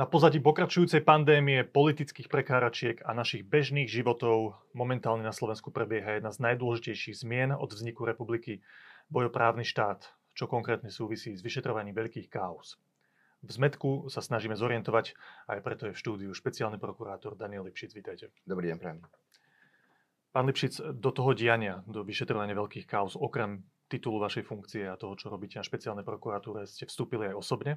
Na pozadí pokračujúcej pandémie, politických prekáračiek a našich bežných životov momentálne na Slovensku prebieha jedna z najdôležitejších zmien od vzniku republiky bojoprávny štát, čo konkrétne súvisí s vyšetrovaním veľkých káuz. V zmetku sa snažíme zorientovať, aj preto je v štúdiu špeciálny prokurátor Daniel Lipšic. Vítajte. Dobrý deň, prajem. Pán Lipšic, do toho diania, do vyšetrovania veľkých káuz, okrem titulu vašej funkcie a toho, čo robíte na špeciálnej prokuratúre, ste vstúpili aj osobne.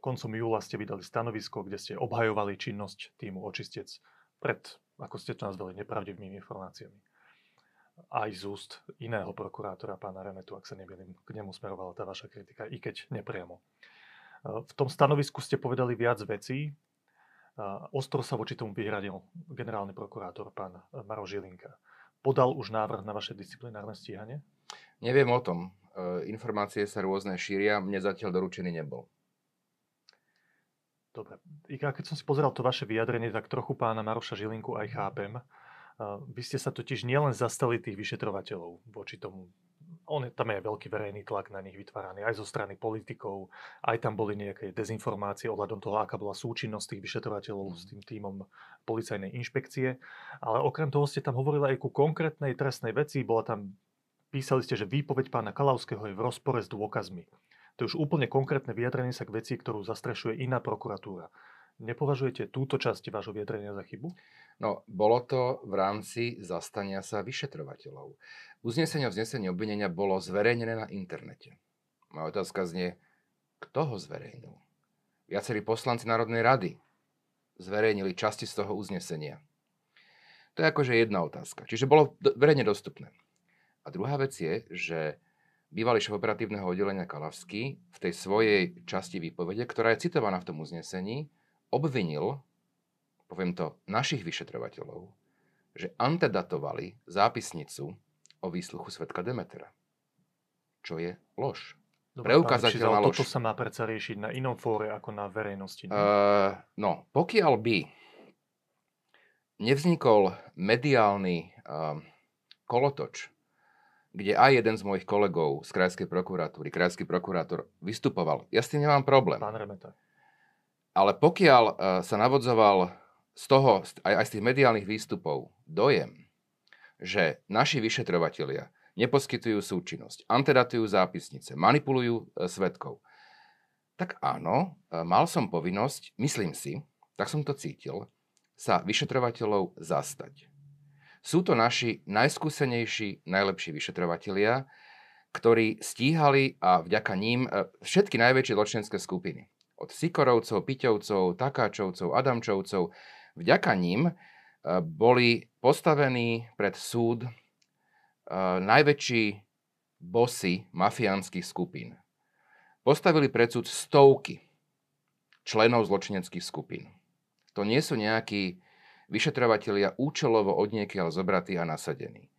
Koncom júla ste vydali stanovisko, kde ste obhajovali činnosť týmu Očistec pred, ako ste to nazvali, nepravdivými informáciami. Aj z úst iného prokurátora, pána Remetu, ak sa nemýlim, k nemu smerovala tá vaša kritika, i keď nepriamo. V tom stanovisku ste povedali viac vecí. Ostro sa voči tomu vyhradil generálny prokurátor, pán Maro Žilinka. Podal už návrh na vaše disciplinárne stíhanie? Neviem o tom. E, informácie sa rôzne šíria, mne zatiaľ doručený nebol. Dobre. Ika, keď som si pozeral to vaše vyjadrenie, tak trochu pána Maroša Žilinku aj chápem. Vy ste sa totiž nielen zastali tých vyšetrovateľov voči tomu. On, tam je veľký verejný tlak na nich vytváraný aj zo strany politikov, aj tam boli nejaké dezinformácie ohľadom toho, aká bola súčinnosť tých vyšetrovateľov s tým týmom policajnej inšpekcie. Ale okrem toho ste tam hovorili aj ku konkrétnej trestnej veci. Bola tam, písali ste, že výpoveď pána Kalavského je v rozpore s dôkazmi. To je už úplne konkrétne vyjadrenie sa k veci, ktorú zastrešuje iná prokuratúra. Nepovažujete túto časť vášho vyjadrenia za chybu? No, bolo to v rámci zastania sa vyšetrovateľov. Uznesenie o vznesení obvinenia bolo zverejnené na internete. Moja otázka znie, kto ho zverejnil? Viacerí poslanci Národnej rady zverejnili časti z toho uznesenia. To je akože jedna otázka. Čiže bolo verejne dostupné. A druhá vec je, že bývalý šéf operatívneho oddelenia Kalavský v tej svojej časti výpovede, ktorá je citovaná v tom uznesení, obvinil, poviem to, našich vyšetrovateľov, že antedatovali zápisnicu o výsluchu svetka Demetera. Čo je lož. Dobre, Preukázateľná lož. Toto sa má predsa riešiť na inom fóre ako na verejnosti. Uh, no, pokiaľ by nevznikol mediálny uh, kolotoč kde aj jeden z mojich kolegov z krajskej prokuratúry, krajský prokurátor, vystupoval. Ja s tým nemám problém. Pán Remeta. Ale pokiaľ uh, sa navodzoval z toho, aj, aj z tých mediálnych výstupov, dojem, že naši vyšetrovatelia neposkytujú súčinnosť, antedatujú zápisnice, manipulujú uh, svetkov, tak áno, uh, mal som povinnosť, myslím si, tak som to cítil, sa vyšetrovateľov zastať. Sú to naši najskúsenejší, najlepší vyšetrovatelia, ktorí stíhali a vďaka ním e, všetky najväčšie zločinecké skupiny. Od Sikorovcov, Piťovcov, Takáčovcov, Adamčovcov. Vďaka ním e, boli postavení pred súd e, najväčší bosy mafiánskych skupín. Postavili pred súd stovky členov zločineckých skupín. To nie sú nejakí vyšetrovatelia účelovo odniekiaľ zobratí a nasadení.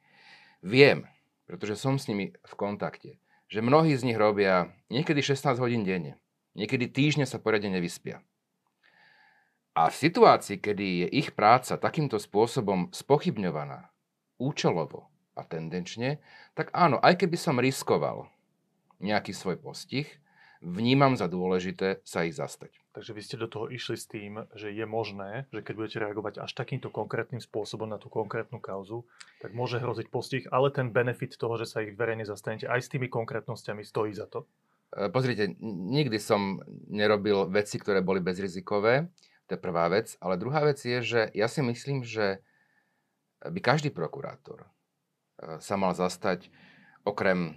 Viem, pretože som s nimi v kontakte, že mnohí z nich robia niekedy 16 hodín denne, niekedy týždne sa poriadne nevyspia. A v situácii, kedy je ich práca takýmto spôsobom spochybňovaná, účelovo a tendenčne, tak áno, aj keby som riskoval nejaký svoj postih, vnímam za dôležité sa ich zastať. Takže vy ste do toho išli s tým, že je možné, že keď budete reagovať až takýmto konkrétnym spôsobom na tú konkrétnu kauzu, tak môže hroziť postih, ale ten benefit toho, že sa ich verejne zastanete aj s tými konkrétnosťami stojí za to? E, pozrite, nikdy som nerobil veci, ktoré boli bezrizikové, to je prvá vec. Ale druhá vec je, že ja si myslím, že by každý prokurátor e, sa mal zastať okrem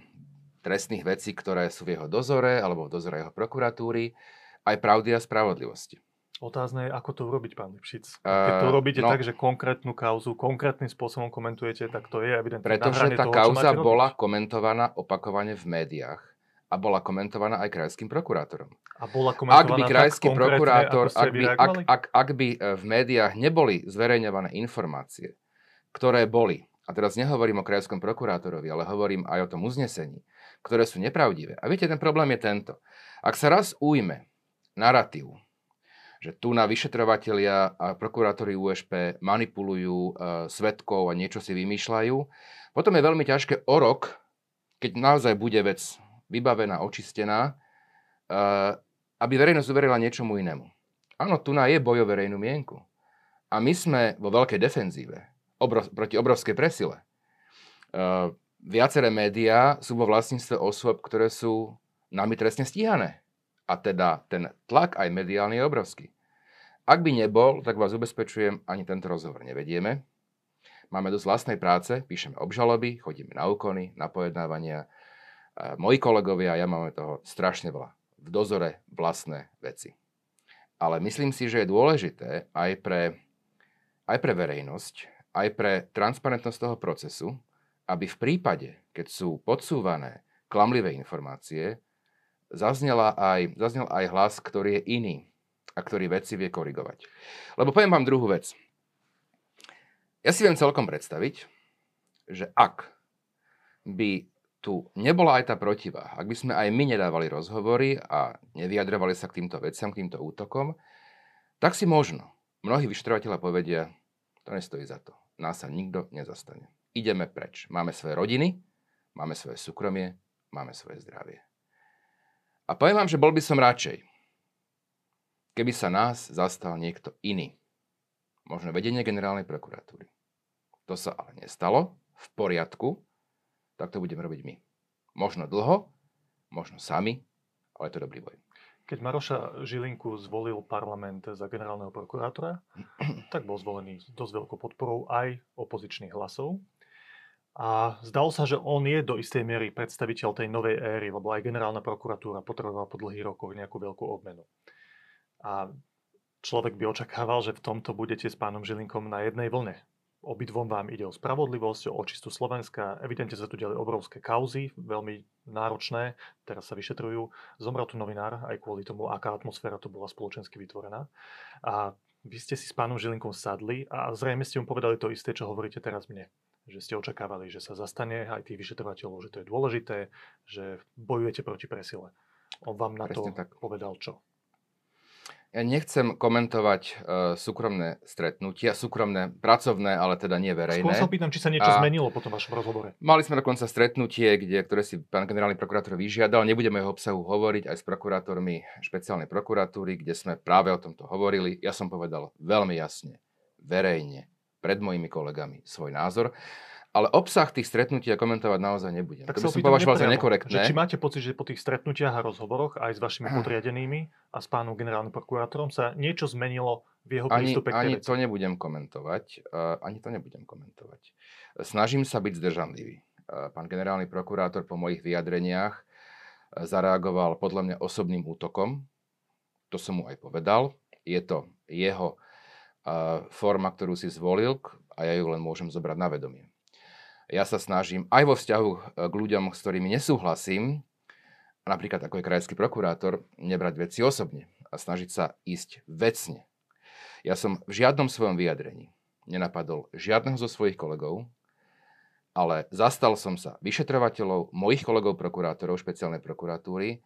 trestných vecí, ktoré sú v jeho dozore alebo v dozore jeho prokuratúry, aj pravdy a spravodlivosti. Otázne je, ako to urobiť, pán Lipšic. Keď to robíte no, tak, že konkrétnu kauzu konkrétnym spôsobom komentujete, tak to je evidentne Pretože tá toho, kauza bola robiť. komentovaná opakovane v médiách a bola komentovaná aj krajským prokurátorom. A bola komentovaná ak by krajský prokurátor, ak by, ak, ak, ak by e, v médiách neboli zverejňované informácie, ktoré boli, a teraz nehovorím o krajskom prokurátorovi, ale hovorím aj o tom uznesení, ktoré sú nepravdivé. A viete, ten problém je tento. Ak sa raz ujme narratív, že tu na vyšetrovatelia a prokurátori USP manipulujú uh, svetkov a niečo si vymýšľajú, potom je veľmi ťažké o rok, keď naozaj bude vec vybavená, očistená, uh, aby verejnosť uverila niečomu inému. Áno, tu na je boj o verejnú mienku. A my sme vo veľkej defenzíve obrov, proti obrovskej presile. Uh, viaceré médiá sú vo vlastníctve osôb, ktoré sú nami trestne stíhané. A teda ten tlak aj mediálny je obrovský. Ak by nebol, tak vás ubezpečujem, ani tento rozhovor nevedieme. Máme dosť vlastnej práce, píšeme obžaloby, chodíme na úkony, na pojednávania. Moji kolegovia a ja máme toho strašne veľa. V dozore vlastné veci. Ale myslím si, že je dôležité aj pre, aj pre verejnosť, aj pre transparentnosť toho procesu, aby v prípade, keď sú podsúvané klamlivé informácie, zaznela aj, zaznel aj hlas, ktorý je iný a ktorý veci vie korigovať. Lebo poviem vám druhú vec. Ja si viem celkom predstaviť, že ak by tu nebola aj tá protiváha, ak by sme aj my nedávali rozhovory a nevyjadrovali sa k týmto veciam, k týmto útokom, tak si možno mnohí vyšetrovateľa povedia, to nestojí za to. Nás sa nikto nezastane. Ideme preč. Máme svoje rodiny, máme svoje súkromie, máme svoje zdravie. A poviem vám, že bol by som radšej, keby sa nás zastal niekto iný. Možno vedenie generálnej prokuratúry. To sa ale nestalo. V poriadku tak to budeme robiť my. Možno dlho, možno sami, ale to je dobrý boj. Keď Maroša Žilinku zvolil parlament za generálneho prokurátora, tak bol zvolený s dosť veľkou podporou aj opozičných hlasov. A zdalo sa, že on je do istej miery predstaviteľ tej novej éry, lebo aj generálna prokuratúra potrebovala po dlhých rokoch nejakú veľkú obmenu. A človek by očakával, že v tomto budete s pánom Žilinkom na jednej vlne. Obidvom vám ide o spravodlivosť, o očistu Slovenska. Evidentne sa tu diali obrovské kauzy, veľmi náročné, teraz sa vyšetrujú. Zomrel tu novinár aj kvôli tomu, aká atmosféra tu bola spoločensky vytvorená. A vy ste si s pánom Žilinkom sadli a zrejme ste mu povedali to isté, čo hovoríte teraz mne. Že ste očakávali, že sa zastane aj tých vyšetrovateľov, že to je dôležité, že bojujete proti presile. On vám na Presne to tak. povedal čo? Ja nechcem komentovať uh, súkromné stretnutia, súkromné, pracovné, ale teda nie verejné. Skôr sa pýtam, či sa niečo a zmenilo po tom vašom rozhovore. Mali sme dokonca stretnutie, kde, ktoré si pán generálny prokurátor vyžiadal. Nebudeme jeho obsahu hovoriť aj s prokurátormi špeciálnej prokuratúry, kde sme práve o tomto hovorili. Ja som povedal veľmi jasne, verejne, pred mojimi kolegami svoj názor ale obsah tých stretnutí ja komentovať naozaj nebudem. Tak to by som považoval za nekorektné. Že či máte pocit, že po tých stretnutiach a rozhovoroch aj s vašimi podriadenými a s pánom generálnym prokurátorom sa niečo zmenilo v jeho prístupe ani, Ani to nebudem komentovať. Uh, ani to nebudem komentovať. Snažím sa byť zdržanlivý. Uh, pán generálny prokurátor po mojich vyjadreniach uh, zareagoval podľa mňa osobným útokom. To som mu aj povedal. Je to jeho forma, ktorú si zvolil a ja ju len môžem zobrať na vedomie ja sa snažím aj vo vzťahu e, k ľuďom, s ktorými nesúhlasím, napríklad ako je krajský prokurátor, nebrať veci osobne a snažiť sa ísť vecne. Ja som v žiadnom svojom vyjadrení nenapadol žiadneho zo svojich kolegov, ale zastal som sa vyšetrovateľov, mojich kolegov prokurátorov špeciálnej prokuratúry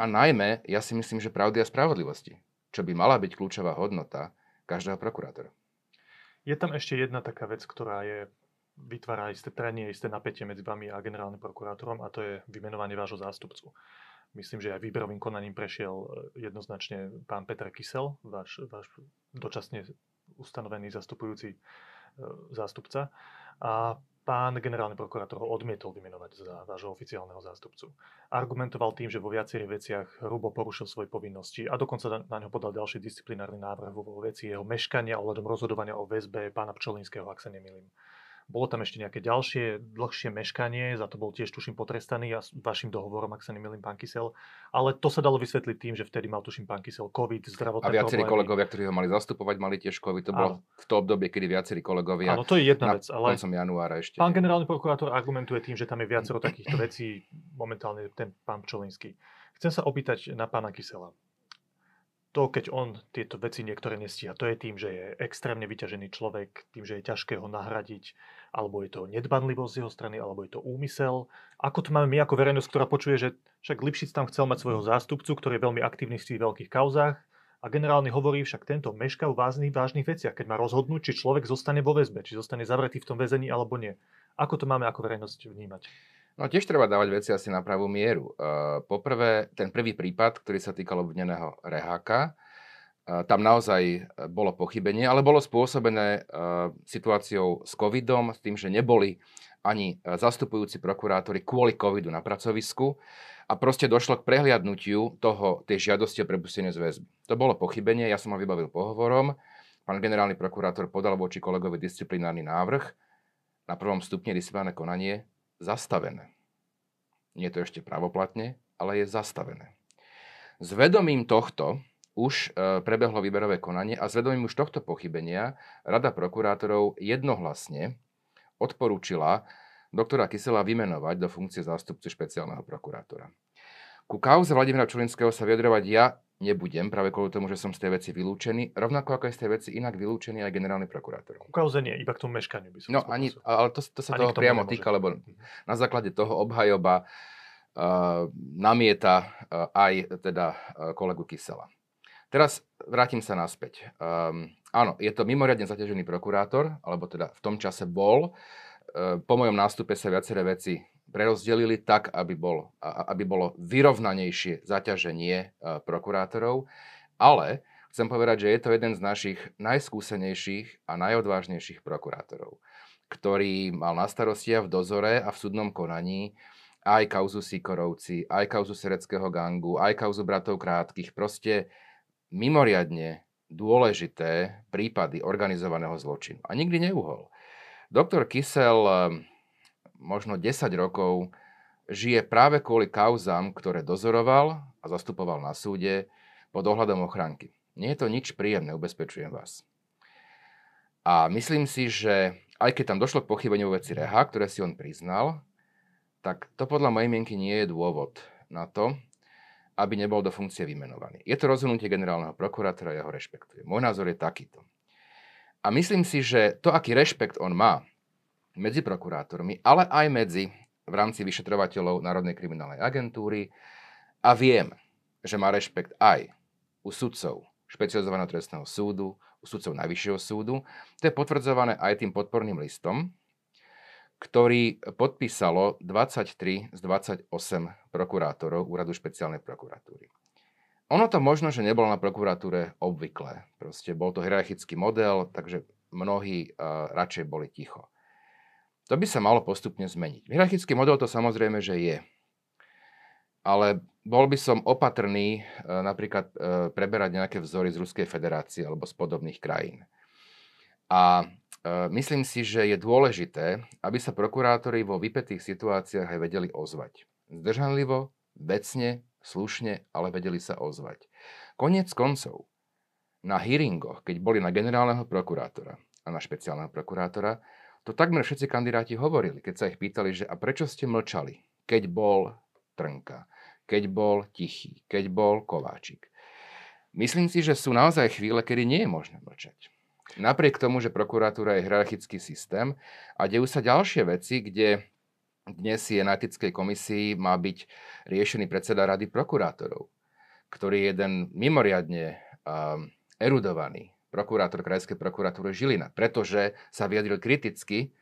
a najmä, ja si myslím, že pravdy a spravodlivosti, čo by mala byť kľúčová hodnota každého prokurátora. Je tam ešte jedna taká vec, ktorá je vytvára isté trenie, isté napätie medzi vami a generálnym prokurátorom a to je vymenovanie vášho zástupcu. Myslím, že aj výberovým konaním prešiel e, jednoznačne pán Petr Kysel, váš, váš dočasne ustanovený zastupujúci e, zástupca. A pán generálny prokurátor ho odmietol vymenovať za vášho oficiálneho zástupcu. Argumentoval tým, že vo viacerých veciach hrubo porušil svoje povinnosti a dokonca na ňo podal ďalší disciplinárny návrh vo veci jeho meškania ohľadom rozhodovania o väzbe pána Pčolinského, ak sa nemýlim. Bolo tam ešte nejaké ďalšie, dlhšie meškanie, za to bol tiež, tuším, potrestaný a s vašim dohovorom, ak sa nemýlim, pán Kysel. Ale to sa dalo vysvetliť tým, že vtedy mal, tuším, pán Kysel COVID, zdravotné A viacerí problémy. kolegovia, ktorí ho mali zastupovať, mali tiež COVID. To bolo v to obdobie, kedy viacerí kolegovia... Áno, to je jedna vec, ale... Koncom januára ešte. Pán generálny prokurátor argumentuje tým, že tam je viacero takýchto vecí, momentálne ten pán Pčolinský. Chcem sa opýtať na pána Kysela to, keď on tieto veci niektoré nestíha, to je tým, že je extrémne vyťažený človek, tým, že je ťažké ho nahradiť, alebo je to nedbanlivosť z jeho strany, alebo je to úmysel. Ako to máme my ako verejnosť, ktorá počuje, že však Lipšic tam chcel mať svojho zástupcu, ktorý je veľmi aktívny v tých veľkých kauzách, a generálny hovorí však tento meška v vážnych, vážnych veciach, keď má rozhodnúť, či človek zostane vo väzbe, či zostane zavretý v tom väzení alebo nie. Ako to máme ako verejnosť vnímať? No tiež treba dávať veci asi na pravú mieru. Poprvé, ten prvý prípad, ktorý sa týkal obvineného Reháka, tam naozaj bolo pochybenie, ale bolo spôsobené situáciou s covidom, s tým, že neboli ani zastupujúci prokurátori kvôli covidu na pracovisku a proste došlo k prehliadnutiu toho, tej žiadosti o prepustenie z väzby. To bolo pochybenie, ja som ho vybavil pohovorom. Pán generálny prokurátor podal voči kolegovi disciplinárny návrh na prvom stupne disciplinárne konanie zastavené. Nie je to ešte pravoplatne, ale je zastavené. S vedomím tohto už e, prebehlo výberové konanie a s vedomím už tohto pochybenia Rada prokurátorov jednohlasne odporúčila doktora Kysela vymenovať do funkcie zástupcu špeciálneho prokurátora. Ku kauze Vladimíra Čulinského sa vyjadrovať ja nebudem, práve kvôli tomu, že som z tej veci vylúčený, rovnako ako aj z tej veci inak vylúčený aj generálny prokurátor. Ku kauze nie, iba k tomu meškaniu by som No ani, ale to, to sa ani toho priamo nemôže. týka, lebo na základe toho obhajoba uh, namieta uh, aj teda uh, kolegu Kysela. Teraz vrátim sa naspäť. Um, áno, je to mimoriadne zaťažený prokurátor, alebo teda v tom čase bol. Uh, po mojom nástupe sa viaceré veci prerozdelili tak, aby, bol, aby bolo vyrovnanejšie zaťaženie uh, prokurátorov, ale chcem povedať, že je to jeden z našich najskúsenejších a najodvážnejších prokurátorov, ktorý mal na starosti v dozore a v súdnom konaní aj kauzu Sikorovci, aj kauzu Sereckého gangu, aj kauzu bratov Krátkých. Proste mimoriadne dôležité prípady organizovaného zločinu. A nikdy neuhol. Doktor Kysel možno 10 rokov žije práve kvôli kauzám, ktoré dozoroval a zastupoval na súde pod ohľadom ochranky. Nie je to nič príjemné, ubezpečujem vás. A myslím si, že aj keď tam došlo k pochybeniu veci Reha, ktoré si on priznal, tak to podľa mojej mienky nie je dôvod na to, aby nebol do funkcie vymenovaný. Je to rozhodnutie generálneho prokurátora, ja ho rešpektujem. Môj názor je takýto. A myslím si, že to, aký rešpekt on má medzi prokurátormi, ale aj medzi v rámci vyšetrovateľov Národnej kriminálnej agentúry a viem, že má rešpekt aj u sudcov špecializovaného trestného súdu, u sudcov Najvyššieho súdu. To je potvrdzované aj tým podporným listom, ktorý podpísalo 23 z 28 prokurátorov Úradu špeciálnej prokuratúry. Ono to možno, že nebolo na prokuratúre obvyklé. Proste bol to hierarchický model, takže mnohí uh, radšej boli ticho. To by sa malo postupne zmeniť. Hierarchický model to samozrejme, že je. Ale bol by som opatrný uh, napríklad uh, preberať nejaké vzory z Ruskej federácie alebo z podobných krajín. A Myslím si, že je dôležité, aby sa prokurátori vo vypetých situáciách aj vedeli ozvať. Zdržanlivo, vecne, slušne, ale vedeli sa ozvať. Konec koncov, na hearingoch, keď boli na generálneho prokurátora a na špeciálneho prokurátora, to takmer všetci kandidáti hovorili, keď sa ich pýtali, že a prečo ste mlčali, keď bol Trnka, keď bol Tichý, keď bol Kováčik. Myslím si, že sú naozaj chvíle, kedy nie je možné mlčať. Napriek tomu, že prokuratúra je hierarchický systém a dejú sa ďalšie veci, kde dnes je na etickej komisii má byť riešený predseda rady prokurátorov, ktorý je jeden mimoriadne um, erudovaný prokurátor Krajskej prokuratúry Žilina, pretože sa vyjadril kriticky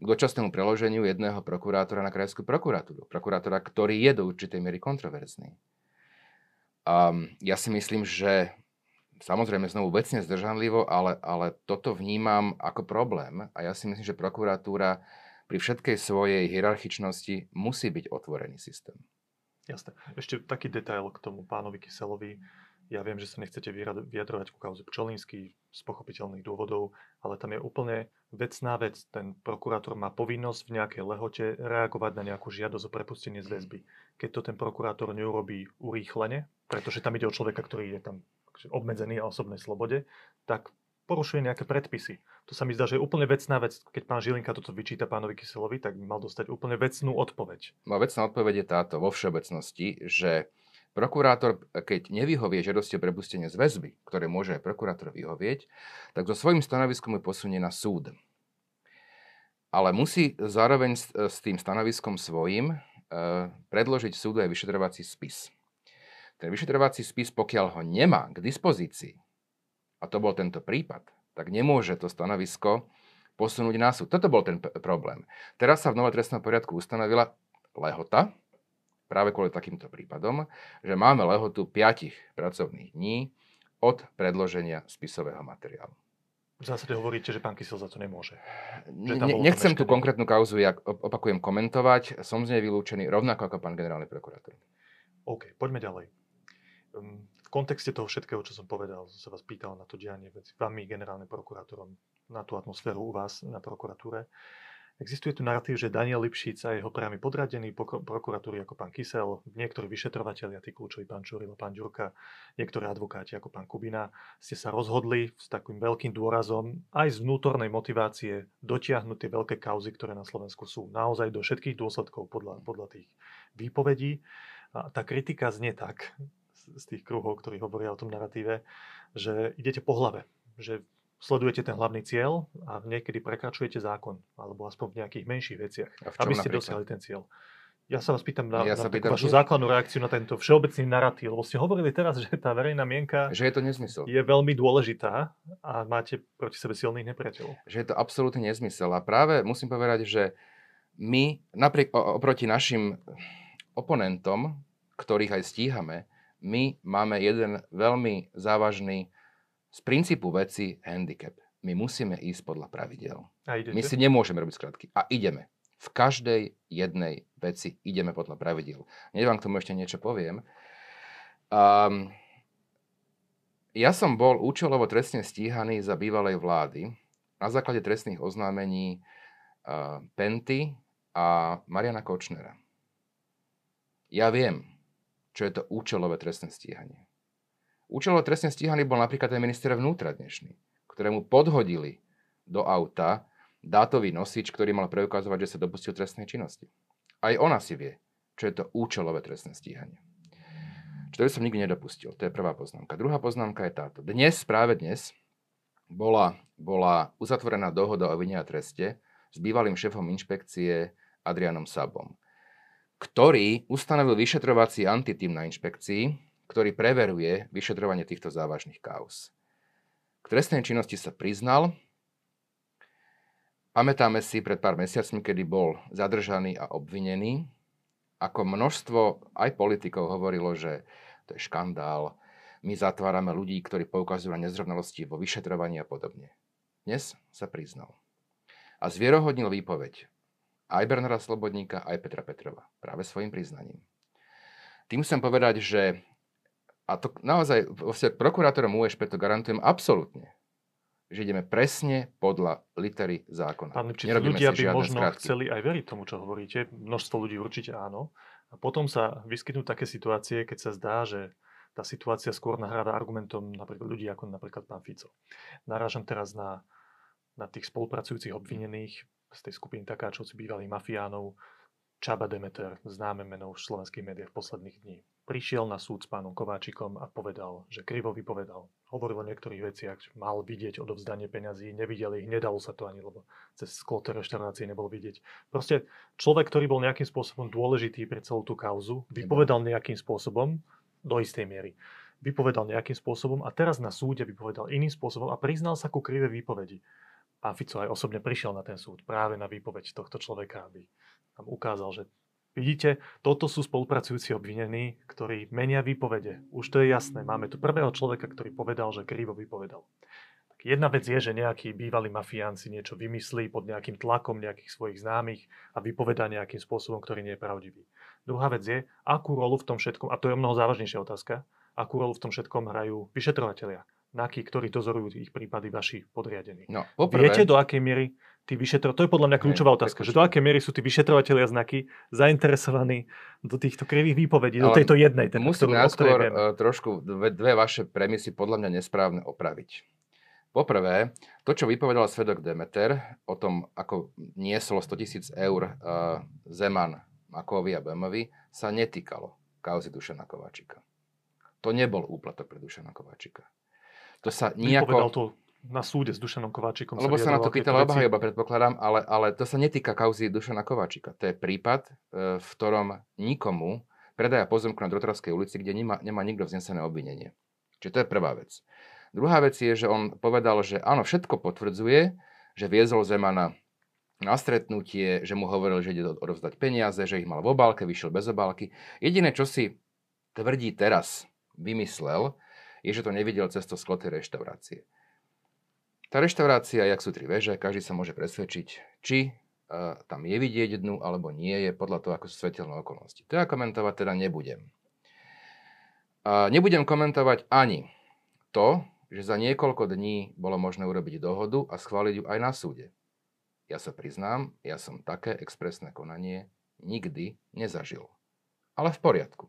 k dočasnému preloženiu jedného prokurátora na Krajskú prokuratúru. Prokurátora, ktorý je do určitej miery kontroverzný. Um, ja si myslím, že samozrejme znovu vecne zdržanlivo, ale, ale toto vnímam ako problém a ja si myslím, že prokuratúra pri všetkej svojej hierarchičnosti musí byť otvorený systém. Jasné. Ešte taký detail k tomu pánovi Kyselovi. Ja viem, že sa nechcete vyjadrovať ku kauze Pčolinsky z pochopiteľných dôvodov, ale tam je úplne vecná vec. Ten prokurátor má povinnosť v nejakej lehote reagovať na nejakú žiadosť o prepustenie z väzby. Keď to ten prokurátor neurobí urýchlene, pretože tam ide o človeka, ktorý je tam obmedzený a osobnej slobode, tak porušuje nejaké predpisy. To sa mi zdá, že je úplne vecná vec. Keď pán Žilinka toto vyčíta pánovi Kyselovi, tak mal dostať úplne vecnú odpoveď. No vecná odpoveď je táto vo všeobecnosti, že prokurátor, keď nevyhovie žiadosti o prepustenie z väzby, ktoré môže aj prokurátor vyhovieť, tak so svojím stanoviskom ju posunie na súd. Ale musí zároveň s, tým stanoviskom svojím e, predložiť súdu aj vyšetrovací spis ten vyšetrovací spis, pokiaľ ho nemá k dispozícii, a to bol tento prípad, tak nemôže to stanovisko posunúť na súd. Toto bol ten p- problém. Teraz sa v novej trestnom poriadku ustanovila lehota, práve kvôli takýmto prípadom, že máme lehotu 5 pracovných dní od predloženia spisového materiálu. V zásade hovoríte, že pán Kysel za to nemôže. Ne, nechcem tú konkrétnu kauzu, jak opakujem, komentovať. Som z nej vylúčený rovnako ako pán generálny prokurátor. OK, poďme ďalej. Hm, v kontexte toho všetkého, čo som povedal, sa vás pýtal na to dianie medzi vami, generálnym prokurátorom, na tú atmosféru u vás na prokuratúre. Existuje tu narratív, že Daniel Lipšic a jeho priamy podradený prokuratúry ako pán Kysel, niektorí vyšetrovateľia, tí kľúčoví pán Čurilo, pán Ďurka, niektorí advokáti ako pán Kubina, ste sa rozhodli s takým veľkým dôrazom aj z vnútornej motivácie dotiahnuť tie veľké kauzy, ktoré na Slovensku sú. Naozaj do všetkých dôsledkov podľa, podľa tých výpovedí. A tá kritika znie tak z tých kruhov, ktorí hovoria o tom narratíve, že idete po hlave, že sledujete ten hlavný cieľ a niekedy prekračujete zákon, alebo aspoň v nejakých menších veciach, aby ste dosiahli ten cieľ. Ja sa vás pýtam na, ja na pýtam, vašu základnú reakciu na tento všeobecný narratív, lebo ste hovorili teraz, že tá verejná mienka že je, to nezmysel. je veľmi dôležitá a máte proti sebe silných nepriateľov. Že je to absolútne nezmysel. A práve musím povedať, že my napriek oproti našim oponentom, ktorých aj stíhame, my máme jeden veľmi závažný z princípu veci handicap. My musíme ísť podľa pravidel. My si nemôžeme robiť skratky. A ideme. V každej jednej veci ideme podľa pravidel. Nech vám k tomu ešte niečo poviem. Um, ja som bol účelovo trestne stíhaný za bývalej vlády na základe trestných oznámení uh, Penty a Mariana Kočnera. Ja viem, čo je to účelové trestné stíhanie. Účelovo trestne stíhaný bol napríklad aj minister vnútra dnešný, ktorému podhodili do auta dátový nosič, ktorý mal preukazovať, že sa dopustil trestnej činnosti. Aj ona si vie, čo je to účelové trestné stíhanie. Čo to som nikdy nedopustil. To je prvá poznámka. Druhá poznámka je táto. Dnes, práve dnes, bola, bola uzatvorená dohoda o vine a treste s bývalým šéfom inšpekcie Adrianom Sabom, ktorý ustanovil vyšetrovací antitým na inšpekcii, ktorý preveruje vyšetrovanie týchto závažných kauz. K trestnej činnosti sa priznal. Pamätáme si pred pár mesiacmi, kedy bol zadržaný a obvinený. Ako množstvo aj politikov hovorilo, že to je škandál, my zatvárame ľudí, ktorí poukazujú na nezrovnalosti vo vyšetrovaní a podobne. Dnes sa priznal. A zvierohodnil výpoveď aj Bernara Slobodníka, aj Petra Petrova. Práve svojim priznaním. Tým chcem povedať, že a to naozaj vlastne prokurátorom USP to garantujem absolútne, že ideme presne podľa litery zákona. Pán Lipčic, ľudia by možno skratky. chceli aj veriť tomu, čo hovoríte. Množstvo ľudí určite áno. A potom sa vyskytnú také situácie, keď sa zdá, že tá situácia skôr nahráva argumentom napríklad ľudí ako napríklad pán Fico. Narážam teraz na, na tých spolupracujúcich obvinených z tej skupiny takáčovci bývalých mafiánov, Čaba Demeter, známe meno v slovenských médiách posledných dní prišiel na súd s pánom Kováčikom a povedal, že krivo vypovedal. Hovoril o niektorých veciach, že mal vidieť odovzdanie peňazí, nevidel ich, nedalo sa to ani, lebo cez sklo tej reštaurácie nebol vidieť. Proste človek, ktorý bol nejakým spôsobom dôležitý pre celú tú kauzu, vypovedal nejakým spôsobom, do istej miery, vypovedal nejakým spôsobom a teraz na súde vypovedal iným spôsobom a priznal sa ku krivé výpovedi. Pán Fico aj osobne prišiel na ten súd práve na výpoveď tohto človeka, aby tam ukázal, že Vidíte, toto sú spolupracujúci obvinení, ktorí menia výpovede. Už to je jasné. Máme tu prvého človeka, ktorý povedal, že krivo vypovedal. Tak jedna vec je, že nejaký bývalý mafián si niečo vymyslí pod nejakým tlakom nejakých svojich známych a vypovedá nejakým spôsobom, ktorý nie je pravdivý. Druhá vec je, akú rolu v tom všetkom, a to je mnoho závažnejšia otázka, akú rolu v tom všetkom hrajú vyšetrovateľia, NAKY, ktorí dozorujú ich prípady vaši podriadení. No, poprvé... Viete, do akej miery tí vyšetro... To je podľa mňa kľúčová otázka, že do akej miery sú tí vyšetrovateľia znaky zainteresovaní do týchto krivých výpovedí, Ale do tejto jednej. Ten, musím najskôr uh, trošku dve, dve vaše premisy podľa mňa nesprávne opraviť. Poprvé, to, čo vypovedal svedok Demeter o tom, ako nieslo 100 tisíc eur uh, Zeman Makovi a Bemovi, sa netýkalo kauzy Dušana Kováčika. To nebol úplatok pre Dušana Kováčika. To sa nejako... to na súde s Dušanom Kováčikom. Lebo sa, sa na to pýtala obhajoba, predpokladám, ale, ale to sa netýka kauzy Dušana Kováčika. To je prípad, e, v ktorom nikomu predaja pozemku na Drotravskej ulici, kde nemá, nemá nikto vznesené obvinenie. Čiže to je prvá vec. Druhá vec je, že on povedal, že áno, všetko potvrdzuje, že viezol Zemana na stretnutie, že mu hovoril, že ide odovzdať peniaze, že ich mal v obálke, vyšiel bez obálky. Jediné, čo si tvrdí teraz, vymyslel, je, že to nevidel cez to sklo tej reštaurácie. Tá reštaurácia, jak sú tri veže, každý sa môže presvedčiť, či uh, tam je vidieť dnu, alebo nie je, podľa toho, ako sú svetelné okolnosti. To ja komentovať teda nebudem. Uh, nebudem komentovať ani to, že za niekoľko dní bolo možné urobiť dohodu a schváliť ju aj na súde. Ja sa priznám, ja som také expresné konanie nikdy nezažil. Ale v poriadku.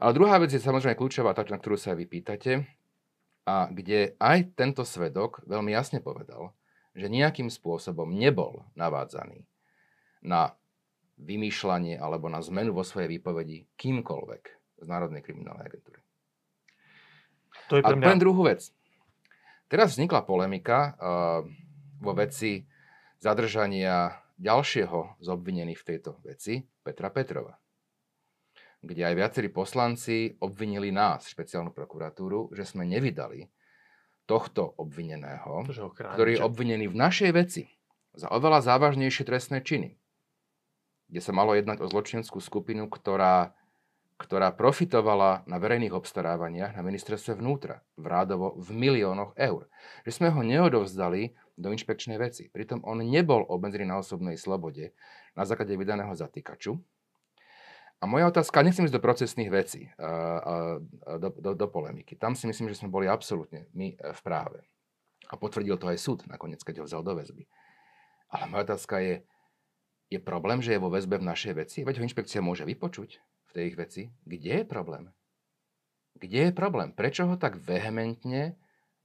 Ale druhá vec je samozrejme kľúčová, tá, na ktorú sa vy pýtate, a kde aj tento svedok veľmi jasne povedal, že nejakým spôsobom nebol navádzaný na vymýšľanie alebo na zmenu vo svojej výpovedi kýmkoľvek z Národnej kriminálnej agentúry. To je pre mňa... A poviem druhú vec. Teraz vznikla polemika uh, vo veci zadržania ďalšieho z obvinených v tejto veci, Petra Petrova kde aj viacerí poslanci obvinili nás, špeciálnu prokuratúru, že sme nevydali tohto obvineného, ktorý je obvinený v našej veci za oveľa závažnejšie trestné činy, kde sa malo jednať o zločineckú skupinu, ktorá, ktorá profitovala na verejných obstarávaniach na ministerstve vnútra, v rádovo v miliónoch eur. Že sme ho neodovzdali do inšpekčnej veci. Pritom on nebol obmedzený na osobnej slobode na základe vydaného zatýkaču, a moja otázka, nechcem ísť do procesných vecí, do, do, do polemiky. Tam si myslím, že sme boli absolútne my e, v práve. A potvrdil to aj súd nakoniec, keď ho vzal do väzby. Ale moja otázka je, je problém, že je vo väzbe v našej veci? Veď ho inšpekcia môže vypočuť v tej ich veci. Kde je problém? Kde je problém? Prečo ho tak vehementne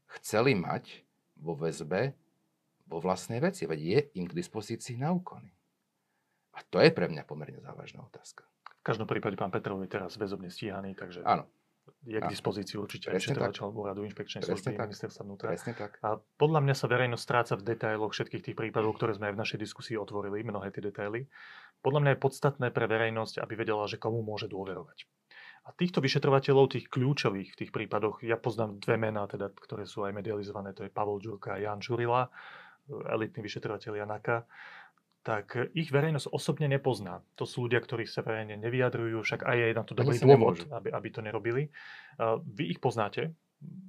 chceli mať vo väzbe vo vlastnej veci? Veď je im k dispozícii na úkony. A to je pre mňa pomerne závažná otázka. V každom prípade pán Petrov je teraz väzobne stíhaný, takže Áno. je k dispozícii určite aj vyšetrovateľ úradu inšpekčnej služby ministerstva vnútra. Presne tak. A podľa mňa sa verejnosť stráca v detailoch všetkých tých prípadov, ktoré sme aj v našej diskusii otvorili, mnohé tie detaily. Podľa mňa je podstatné pre verejnosť, aby vedela, že komu môže dôverovať. A týchto vyšetrovateľov, tých kľúčových v tých prípadoch, ja poznám dve mená, teda, ktoré sú aj medializované, to je Pavol Žurka a Jan Žurila, elitný vyšetrovateľ Janaka tak ich verejnosť osobne nepozná. To sú ľudia, ktorí sa verejne nevyjadrujú, však aj je na to dobrý dôvod, aby, aby to nerobili. Vy ich poznáte,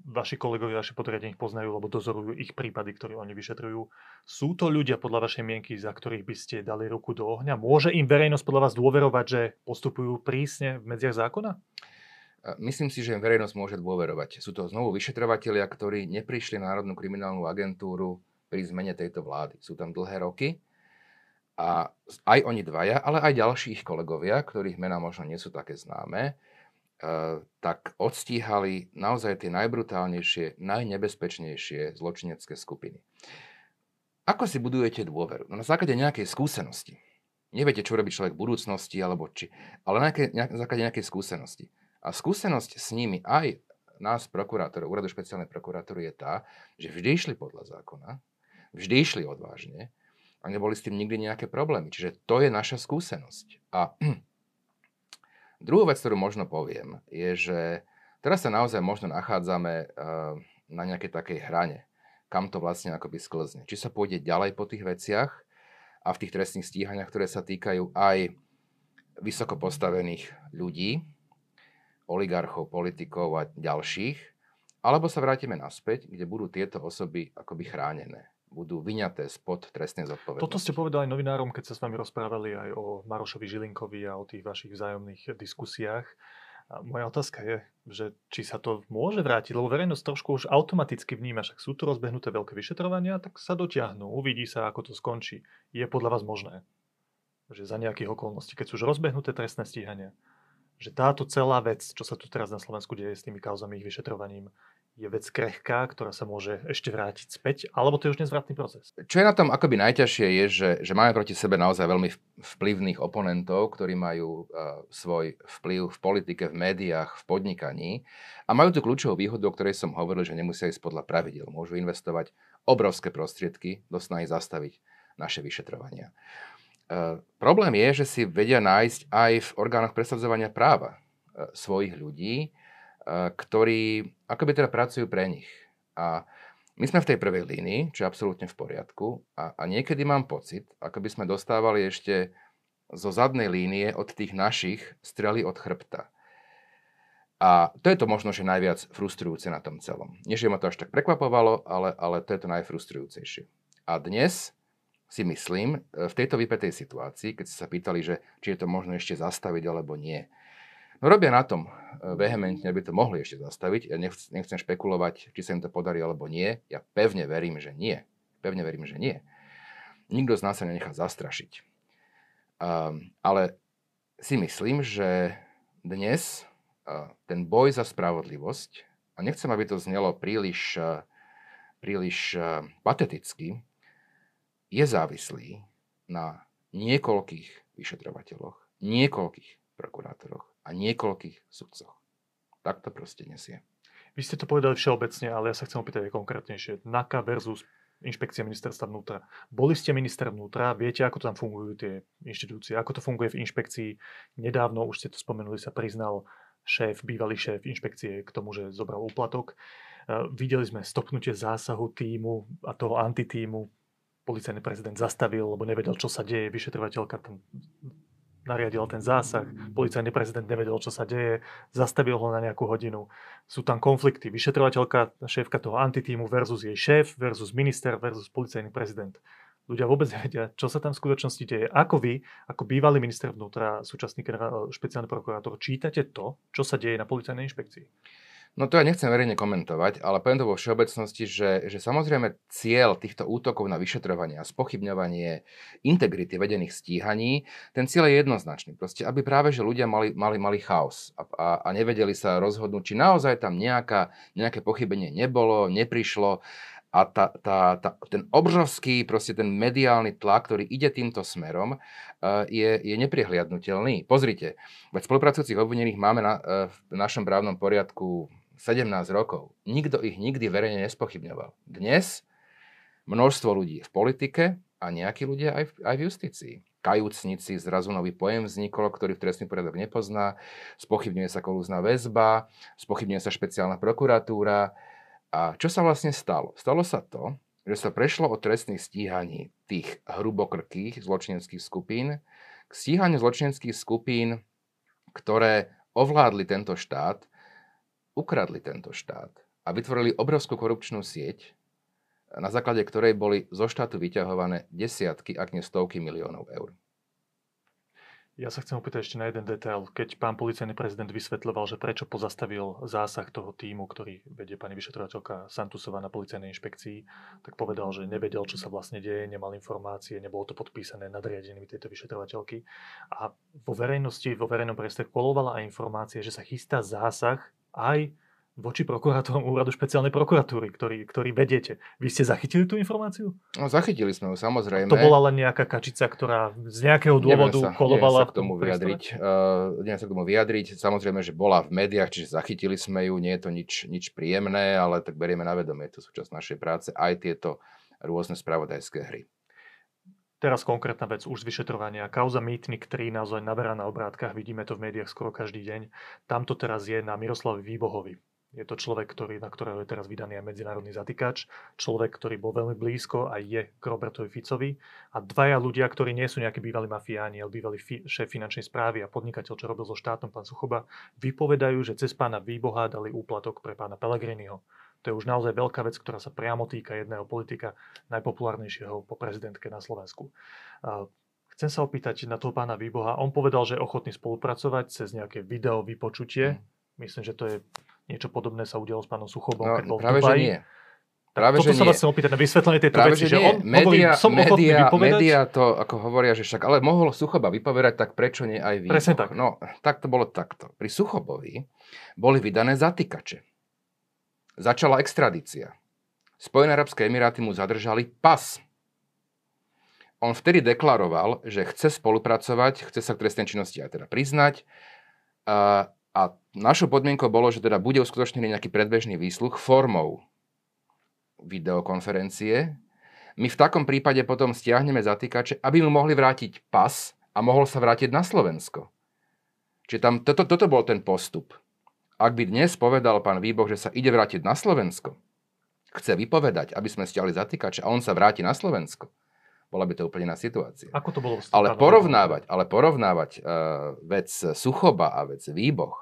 vaši kolegovia, vaši podriadení ich poznajú, lebo dozorujú ich prípady, ktoré oni vyšetrujú. Sú to ľudia podľa vašej mienky, za ktorých by ste dali ruku do ohňa? Môže im verejnosť podľa vás dôverovať, že postupujú prísne v medziach zákona? Myslím si, že im verejnosť môže dôverovať. Sú to znovu vyšetrovatelia, ktorí neprišli na Národnú kriminálnu agentúru pri zmene tejto vlády. Sú tam dlhé roky a aj oni dvaja, ale aj ďalší ich kolegovia, ktorých mená možno nie sú také známe, eh, tak odstíhali naozaj tie najbrutálnejšie, najnebezpečnejšie zločinecké skupiny. Ako si budujete dôveru? No na základe nejakej skúsenosti. Neviete, čo robí človek v budúcnosti, alebo či, ale na základe nejakej skúsenosti. A skúsenosť s nimi aj nás, prokurátorov, úradu špeciálnej prokuratúry je tá, že vždy išli podľa zákona, vždy išli odvážne, a neboli s tým nikdy nejaké problémy. Čiže to je naša skúsenosť. A druhú vec, ktorú možno poviem, je, že teraz sa naozaj možno nachádzame eh, na nejakej takej hrane, kam to vlastne akoby sklzne. Či sa pôjde ďalej po tých veciach a v tých trestných stíhaniach, ktoré sa týkajú aj vysoko postavených ľudí, oligarchov, politikov a ďalších, alebo sa vrátime naspäť, kde budú tieto osoby akoby chránené budú vyňaté spod trestnej zodpovednosti. Toto ste povedali novinárom, keď sa s vami rozprávali aj o Marošovi Žilinkovi a o tých vašich vzájomných diskusiách. A moja otázka je, že či sa to môže vrátiť, lebo verejnosť trošku už automaticky vníma, však sú tu rozbehnuté veľké vyšetrovania, tak sa dotiahnú, uvidí sa, ako to skončí. Je podľa vás možné, že za nejakých okolností, keď sú už rozbehnuté trestné stíhania, že táto celá vec, čo sa tu teraz na Slovensku deje s tými kauzami ich vyšetrovaním, je vec krehká, ktorá sa môže ešte vrátiť späť, alebo to je už nezvratný proces? Čo je na tom akoby najťažšie je, že, že máme proti sebe naozaj veľmi vplyvných oponentov, ktorí majú uh, svoj vplyv v politike, v médiách, v podnikaní a majú tú kľúčovú výhodu, o ktorej som hovoril, že nemusia ísť podľa pravidel. Môžu investovať obrovské prostriedky do snahy zastaviť naše vyšetrovania. Uh, problém je, že si vedia nájsť aj v orgánoch presadzovania práva uh, svojich ľudí, ktorí akoby teda pracujú pre nich. A my sme v tej prvej línii, čo je absolútne v poriadku a, a niekedy mám pocit, ako by sme dostávali ešte zo zadnej línie od tých našich strely od chrbta. A to je to možno, že najviac frustrujúce na tom celom. Nie, že ma to až tak prekvapovalo, ale, ale to je to najfrustrujúcejšie. A dnes si myslím, e, v tejto vypetej situácii, keď ste sa pýtali, že či je to možno ešte zastaviť alebo nie, no robia na tom e, vehementne, aby to mohli ešte zastaviť. Ja nechcem, špekulovať, či sa im to podarí alebo nie. Ja pevne verím, že nie. Pevne verím, že nie. Nikto z nás sa nenechá zastrašiť. Um, ale si myslím, že dnes ten boj za spravodlivosť, a nechcem, aby to znelo príliš, príliš pateticky, je závislý na niekoľkých vyšetrovateľoch, niekoľkých prokurátoroch a niekoľkých sudcoch. Tak to proste nesie. Vy ste to povedali všeobecne, ale ja sa chcem opýtať konkrétnejšie. NAKA versus inšpekcia ministerstva vnútra. Boli ste minister vnútra, viete, ako tam fungujú tie inštitúcie, ako to funguje v inšpekcii. Nedávno, už ste to spomenuli, sa priznal šéf, bývalý šéf inšpekcie k tomu, že zobral úplatok. E, videli sme stopnutie zásahu týmu a toho antitímu. Policajný prezident zastavil, lebo nevedel, čo sa deje. Vyšetrovateľka tam nariadila ten zásah. Policajný prezident nevedel, čo sa deje. Zastavil ho na nejakú hodinu. Sú tam konflikty. Vyšetrovateľka, šéfka toho antitímu versus jej šéf, versus minister, versus policajný prezident ľudia vôbec nevedia, čo sa tam v skutočnosti deje. Ako vy, ako bývalý minister vnútra, súčasný špeciálny prokurátor, čítate to, čo sa deje na policajnej inšpekcii? No to ja nechcem verejne komentovať, ale poviem to vo všeobecnosti, že, že samozrejme cieľ týchto útokov na vyšetrovanie a spochybňovanie integrity vedených stíhaní, ten cieľ je jednoznačný. Proste, aby práve, že ľudia mali, mali, mali chaos a, a, a nevedeli sa rozhodnúť, či naozaj tam nejaká, nejaké pochybenie nebolo, neprišlo a tá, tá, tá, ten obrovský, proste ten mediálny tlak, ktorý ide týmto smerom, uh, je, je neprihliadnutelný. Pozrite, veď spolupracujúcich obvinených máme na, uh, v našom právnom poriadku 17 rokov. Nikto ich nikdy verejne nespochybňoval. Dnes množstvo ľudí v politike a nejakí ľudia aj v, aj v justícii. Kajúcnici, zrazu nový pojem vznikol, ktorý v trestný poriadok nepozná, spochybňuje sa kolúzna väzba, spochybňuje sa špeciálna prokuratúra, a čo sa vlastne stalo? Stalo sa to, že sa prešlo od trestných stíhaní tých hrubokrkých zločineckých skupín k stíhaniu zločineckých skupín, ktoré ovládli tento štát, ukradli tento štát a vytvorili obrovskú korupčnú sieť, na základe ktorej boli zo štátu vyťahované desiatky, ak nie stovky miliónov eur. Ja sa chcem opýtať ešte na jeden detail. Keď pán policajný prezident vysvetľoval, že prečo pozastavil zásah toho týmu, ktorý vedie pani vyšetrovateľka Santusová na policajnej inšpekcii, tak povedal, že nevedel, čo sa vlastne deje, nemal informácie, nebolo to podpísané nadriadenými tejto vyšetrovateľky. A vo verejnosti, vo verejnom priestore kolovala aj informácie, že sa chystá zásah aj voči prokurátorom úradu špeciálnej prokuratúry, ktorý, ktorý vedete. Vy ste zachytili tú informáciu? No, zachytili sme ju, samozrejme. To bola len nejaká kačica, ktorá z nejakého dôvodu neviem sa, kolovala neviem sa k tomu vyjadriť. Uh, neviem sa k tomu vyjadriť. Samozrejme, že bola v médiách, čiže zachytili sme ju. Nie je to nič, nič príjemné, ale tak berieme na vedomie. Je to súčasť našej práce. Aj tieto rôzne spravodajské hry. Teraz konkrétna vec už z vyšetrovania. Kauza Mýtnik 3 naozaj naberá na obrátkach, vidíme to v médiách skoro každý deň. Tam to teraz je na Miroslavi Výbohovi. Je to človek, ktorý, na ktorého je teraz vydaný aj medzinárodný zatýkač. Človek, ktorý bol veľmi blízko a je k Robertovi Ficovi. A dvaja ľudia, ktorí nie sú nejakí bývalí mafiáni, ale bývalý fi- šéf finančnej správy a podnikateľ, čo robil so štátom, pán Suchoba, vypovedajú, že cez pána Výboha dali úplatok pre pána Pellegriniho. To je už naozaj veľká vec, ktorá sa priamo týka jedného politika, najpopulárnejšieho po prezidentke na Slovensku. Chcem sa opýtať na toho pána Výboha. On povedal, že je ochotný spolupracovať cez nejaké video vypočutie. Mm. Myslím, že to je Niečo podobné sa udialo s pánom Suchobom, no, keď bol práve, v Dubaji. Že nie. Práve, Toto že sa vás chcem opýtať na vysvetlenie tejto Práve, veci, že, že nie. on média, hovorí, som vypovedať. Média to ako hovoria, že však, ale mohol Suchoba vypovedať, tak prečo nie aj vy? Presne tak. No, tak to bolo takto. Pri Suchobovi boli vydané zatýkače. Začala extradícia. Spojené arabské emiráty mu zadržali pas. On vtedy deklaroval, že chce spolupracovať, chce sa k trestnej činnosti aj teda priznať. A a našou podmienkou bolo, že teda bude uskutočnený nejaký predbežný výsluch formou videokonferencie. My v takom prípade potom stiahneme zatýkače, aby mu mohli vrátiť pas a mohol sa vrátiť na Slovensko. Čiže tam, toto, toto bol ten postup. Ak by dnes povedal pán Výboh, že sa ide vrátiť na Slovensko, chce vypovedať, aby sme stiahli zatýkače a on sa vráti na Slovensko, bola by to úplne iná situácia. Ako to bolo? Ale porovnávať, ale porovnávať uh, vec Suchoba a vec Výboh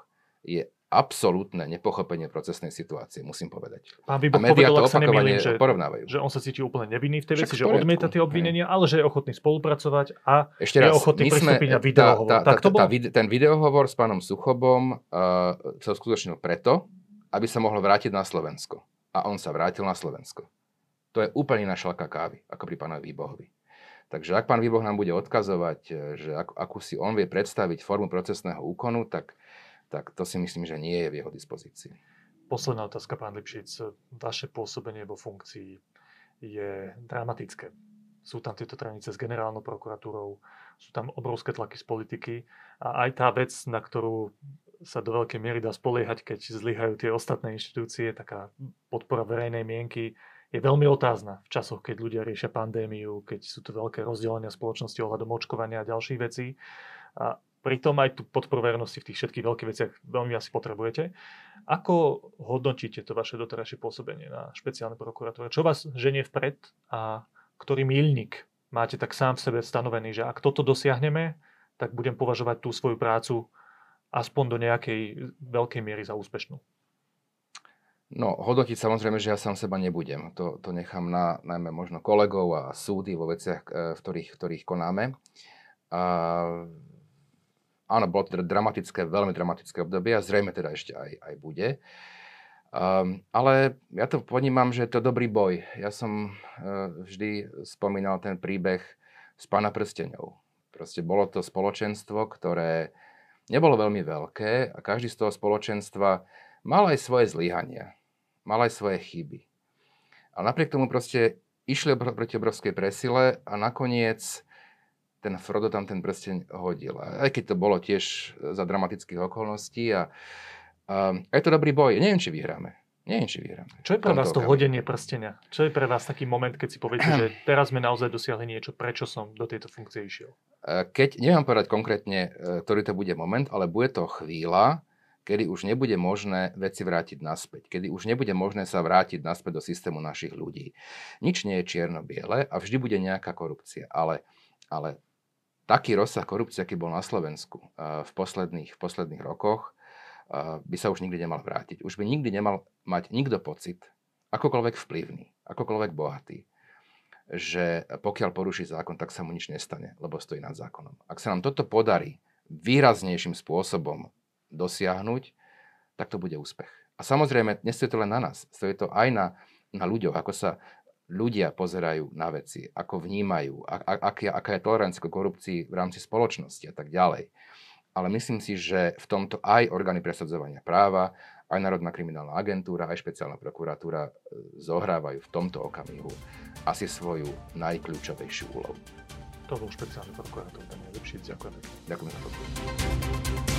je absolútne nepochopenie procesnej situácie, musím povedať. Pán A Výboch médiá povedal, to ak sa nemýlim, opakovane že, porovnávajú. že on sa cíti úplne nevinný v tej Však veci, že odmieta tie hej. obvinenia, ale že je ochotný spolupracovať a Ešte je raz, ochotný my sme, pristúpiť na tá, videohovor. tá, Tak tá, to tá, bolo? vide- ten videohovor s pánom Suchobom uh, sa uskutočnil preto, aby sa mohol vrátiť na Slovensko. A on sa vrátil na Slovensko. To je úplne iná šalka kávy, ako pri pánovi Výbohovi. Takže ak pán Výboh nám bude odkazovať, že ak, akú si on vie predstaviť formu procesného úkonu, tak, tak to si myslím, že nie je v jeho dispozícii. Posledná otázka, pán Lipšic. Vaše pôsobenie vo funkcii je dramatické. Sú tam tieto tranice s generálnou prokuratúrou, sú tam obrovské tlaky z politiky a aj tá vec, na ktorú sa do veľkej miery dá spoliehať, keď zlyhajú tie ostatné inštitúcie, taká podpora verejnej mienky, je veľmi otázna v časoch, keď ľudia riešia pandémiu, keď sú tu veľké rozdelenia spoločnosti ohľadom očkovania a ďalších vecí. A pritom aj tú podporu verejnosti v tých všetkých veľkých veciach veľmi asi potrebujete. Ako hodnotíte to vaše doterajšie pôsobenie na špeciálnej prokuratúre? Čo vás ženie vpred a ktorý míľnik máte tak sám v sebe stanovený, že ak toto dosiahneme, tak budem považovať tú svoju prácu aspoň do nejakej veľkej miery za úspešnú. No, hodnotiť samozrejme, že ja sám seba nebudem. To, to nechám na najmä možno kolegov a súdy vo veciach, e, v ktorých, v ktorých konáme. A, áno, bolo teda dramatické, veľmi dramatické obdobie a zrejme teda ešte aj, aj bude. Um, ale ja to ponímam, že je to dobrý boj. Ja som uh, vždy spomínal ten príbeh s pána prsteňov. Proste bolo to spoločenstvo, ktoré nebolo veľmi veľké a každý z toho spoločenstva mal aj svoje zlyhania, mal aj svoje chyby. A napriek tomu proste išli proti obrovskej presile a nakoniec ten Frodo tam ten prsteň hodil. A Aj keď to bolo tiež za dramatických okolností a, a je to dobrý boj. Neviem, či vyhráme. Neviem, či vyhráme. Čo je pre vás to hodenie prstenia? Čo je pre vás taký moment, keď si poviete, že teraz sme naozaj dosiahli niečo, prečo som do tejto funkcie išiel? E, Keď, neviem povedať konkrétne, e, ktorý to bude moment, ale bude to chvíľa, kedy už nebude možné veci vrátiť naspäť, kedy už nebude možné sa vrátiť naspäť do systému našich ľudí. Nič nie je čierno-biele a vždy bude nejaká korupcia, ale, ale taký rozsah korupcie, aký bol na Slovensku eh, v posledných, v posledných rokoch, eh, by sa už nikdy nemal vrátiť. Už by nikdy nemal mať nikto pocit, akokoľvek vplyvný, akokoľvek bohatý, že pokiaľ poruší zákon, tak sa mu nič nestane, lebo stojí nad zákonom. Ak sa nám toto podarí výraznejším spôsobom dosiahnuť, tak to bude úspech. A samozrejme, nestojí to len na nás, stojí to aj na, na ľuďoch, ako sa ľudia pozerajú na veci, ako vnímajú, a, a, aká, aká je tolerancia k korupcii v rámci spoločnosti a tak ďalej. Ale myslím si, že v tomto aj orgány presadzovania práva, aj Národná kriminálna agentúra, aj špeciálna prokuratúra e, zohrávajú v tomto okamihu asi svoju najkľúčovejšiu úlohu. To bol špeciálny prokurátor Daniel Lipšic. Ďakujem. Ďakujem za pozornosť.